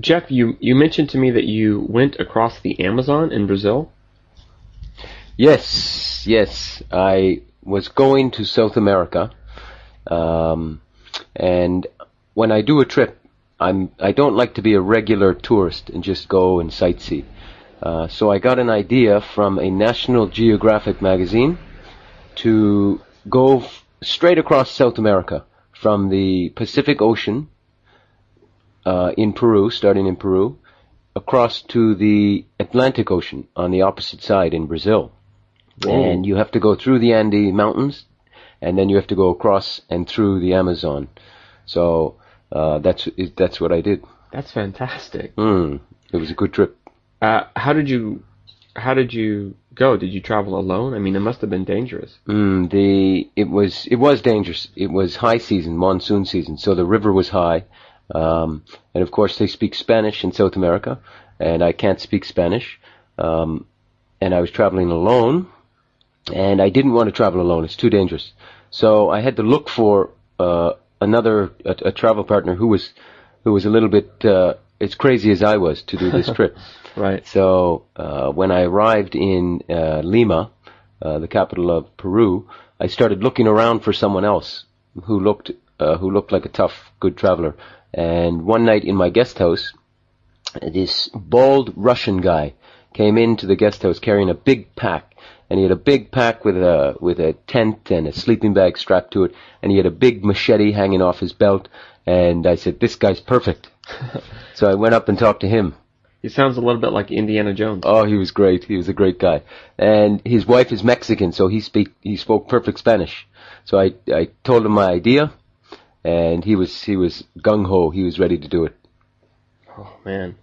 Jeff, you, you mentioned to me that you went across the Amazon in Brazil. Yes, yes. I was going to South America, um, and when I do a trip, I'm I don't like to be a regular tourist and just go and sightsee. Uh, so I got an idea from a National Geographic magazine to go f- straight across South America from the Pacific Ocean uh, in Peru, starting in Peru, across to the Atlantic Ocean on the opposite side in Brazil. And you have to go through the Andes Mountains, and then you have to go across and through the Amazon. So uh, that's that's what I did. That's fantastic. Mm, it was a good trip. Uh, how did you how did you go? Did you travel alone? I mean, it must have been dangerous. Mm, the it was it was dangerous. It was high season, monsoon season, so the river was high, um, and of course they speak Spanish in South America, and I can't speak Spanish, um, and I was traveling alone, and I didn't want to travel alone. It's too dangerous. So I had to look for uh, another a, a travel partner who was who was a little bit uh, as crazy as I was to do this trip. Right. So uh, when I arrived in uh, Lima, uh, the capital of Peru, I started looking around for someone else who looked uh, who looked like a tough, good traveler. And one night in my guest house, this bald Russian guy came into the guest house carrying a big pack, and he had a big pack with a with a tent and a sleeping bag strapped to it, and he had a big machete hanging off his belt. And I said, "This guy's perfect." so I went up and talked to him. He sounds a little bit like Indiana Jones. Oh, he was great. He was a great guy. And his wife is Mexican, so he speak he spoke perfect Spanish. So I I told him my idea, and he was he was gung ho. He was ready to do it. Oh man.